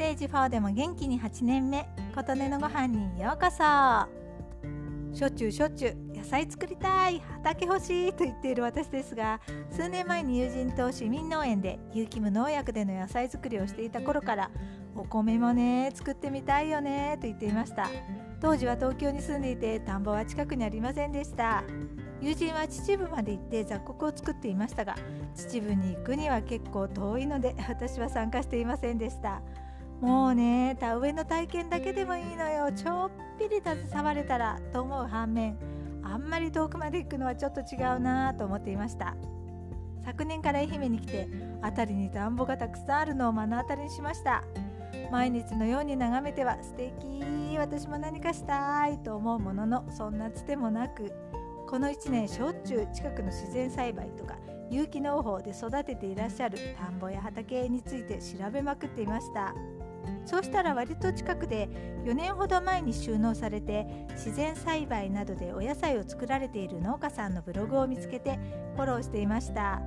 テージ4でも元気に8年目琴音のご飯にようこそ。しょっちゅうしょっちゅう野菜作りたい畑欲しいと言っている私ですが数年前に友人と市民農園で有機無農薬での野菜作りをしていた頃からお米もね作ってみたいよねと言っていました。当時は東京に住んでいて田んぼは近くにありませんでした。友人は秩父まで行って雑穀を作っていましたが秩父に行くには結構遠いので私は参加していませんでした。もうね田植えの体験だけでもいいのよ。ちょっぴり携われたらと思う反面あんまり遠くまで行くのはちょっと違うなと思っていました。昨年から愛媛に来て辺りに田んぼがたくさんあるのを目の当たりにしました。毎日のように眺めては素敵私も何かしたいと思うもののそんなつてもなくこの1年しょっちゅう近くの自然栽培とか有機農法で育てていらっしゃる田んぼや畑について調べまくっていましたそうしたら割と近くで4年ほど前に収納されて自然栽培などでお野菜を作られている農家さんのブログを見つけてフォローしていました。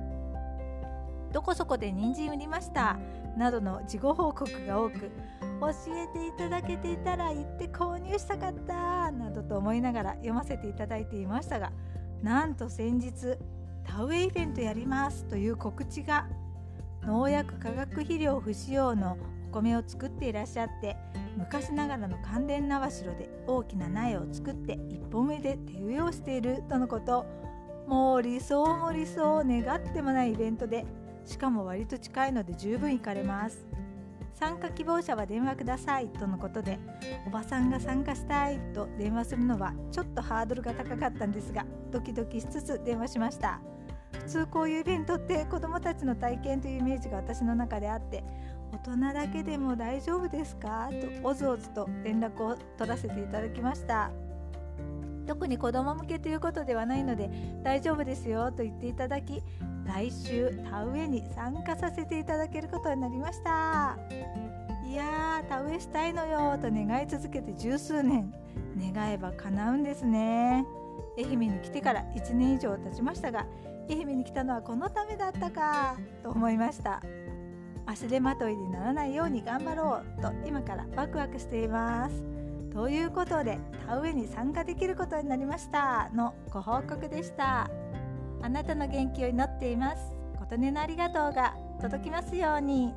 どこそこで人参売りましたなどの事後報告が多く教えていただけていたら行って購入したかったなどと思いながら読ませていただいていましたがなんと先日田植えイベントやりますという告知が農薬化学肥料不使用の米を作っていらっしゃって昔ながらの関連縄代で大きな苗を作って一本目で手植えをしているとのこと。もう理想も理想を願ってもないイベントでしかも割と近いので十分行かれます。参加希望者は電話くださいとのことでおばさんが参加したいと電話するのはちょっとハードルが高かったんですがドキドキしつつ電話しました。普通こういうイベントって子どもたちの体験というイメージが私の中であって大人だけでも大丈夫ですか？とおずおずと連絡を取らせていただきました。特に子供向けということではないので大丈夫ですよと言っていただき来週田植えに参加させていただけることになりました。いやー田植えしたいのよと願い続けて十数年。願えば叶うんですね。愛媛に来てから1年以上経ちましたが愛媛に来たのはこのためだったかと思いました。忘れまといにならないように頑張ろうと今からワクワクしています。ということで田植えに参加できることになりましたのご報告でした。あなたの元気を祈っています。琴音のありがとうが届きますように。